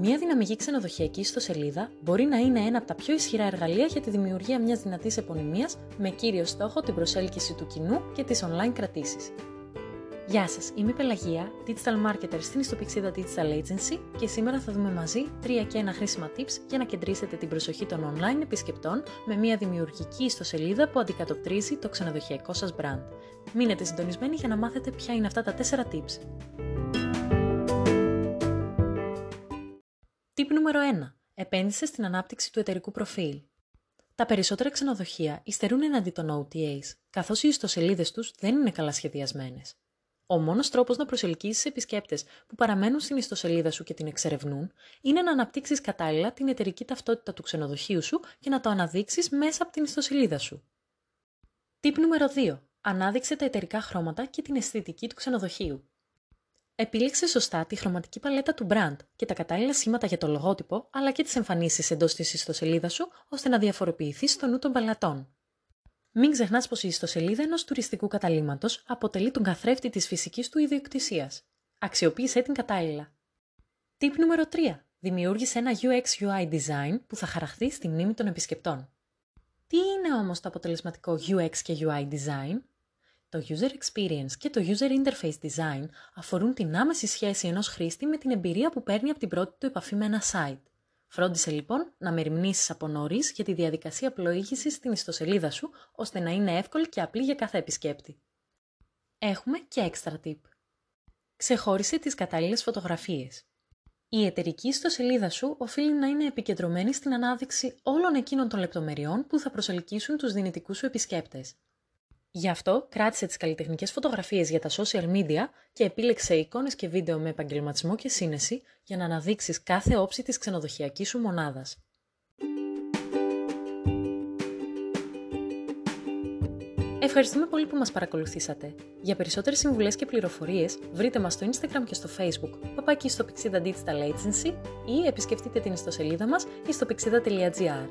Μία δυναμική ξενοδοχειακή ιστοσελίδα μπορεί να είναι ένα από τα πιο ισχυρά εργαλεία για τη δημιουργία μιας δυνατής επωνυμίας με κύριο στόχο την προσέλκυση του κοινού και τις online κρατήσεις. Γεια σας, είμαι η Πελαγία, Digital Marketer στην ιστοπηξίδα Digital Agency και σήμερα θα δούμε μαζί τρία και ένα χρήσιμα tips για να κεντρήσετε την προσοχή των online επισκεπτών με μια δημιουργική ιστοσελίδα που αντικατοπτρίζει το ξενοδοχειακό σας brand. Μείνετε συντονισμένοι για να μάθετε ποια είναι αυτά τα 4 tips. Tip νούμερο 1. Επένδυσε στην ανάπτυξη του εταιρικού προφίλ. Τα περισσότερα ξενοδοχεία υστερούν εναντί των OTAs, καθώς οι ιστοσελίδες τους δεν είναι καλά σχεδιασμένες. Ο μόνος τρόπος να προσελκύσεις επισκέπτες που παραμένουν στην ιστοσελίδα σου και την εξερευνούν είναι να αναπτύξεις κατάλληλα την εταιρική ταυτότητα του ξενοδοχείου σου και να το αναδείξεις μέσα από την ιστοσελίδα σου. Τύπ νούμερο 2. Ανάδειξε τα εταιρικά χρώματα και την αισθητική του ξενοδοχείου. Επίλεξε σωστά τη χρωματική παλέτα του brand και τα κατάλληλα σήματα για το λογότυπο, αλλά και τις εμφανίσεις εντός της ιστοσελίδας σου, ώστε να διαφοροποιηθείς στο νου των πελατών. Μην ξεχνάς πως η ιστοσελίδα ενός τουριστικού καταλήμματος αποτελεί τον καθρέφτη της φυσικής του ιδιοκτησίας. Αξιοποίησέ την κατάλληλα. Tip νούμερο 3. Δημιούργησε ένα UX-UI design που θα χαραχθεί στη μνήμη των επισκεπτών. Τι είναι όμως το αποτελεσματικό UX και UI design? Το User Experience και το User Interface Design αφορούν την άμεση σχέση ενός χρήστη με την εμπειρία που παίρνει από την πρώτη του επαφή με ένα site. Φρόντισε λοιπόν να μεριμνήσει από νωρίς για τη διαδικασία πλοήγησης στην ιστοσελίδα σου, ώστε να είναι εύκολη και απλή για κάθε επισκέπτη. Έχουμε και έξτρα tip. Ξεχώρισε τις κατάλληλες φωτογραφίες. Η εταιρική ιστοσελίδα σου οφείλει να είναι επικεντρωμένη στην ανάδειξη όλων εκείνων των λεπτομεριών που θα προσελκύσουν τους δυνητικούς σου επισκέπτες. Γι' αυτό κράτησε τις καλλιτεχνικές φωτογραφίες για τα social media και επίλεξε εικόνες και βίντεο με επαγγελματισμό και σύνεση για να αναδείξεις κάθε όψη της ξενοδοχειακής σου μονάδας. Ευχαριστούμε πολύ που μας παρακολουθήσατε. Για περισσότερες συμβουλές και πληροφορίες βρείτε μας στο Instagram και στο Facebook παπάκι στο Pixida Digital Agency ή επισκεφτείτε την ιστοσελίδα μας στο pixida.gr.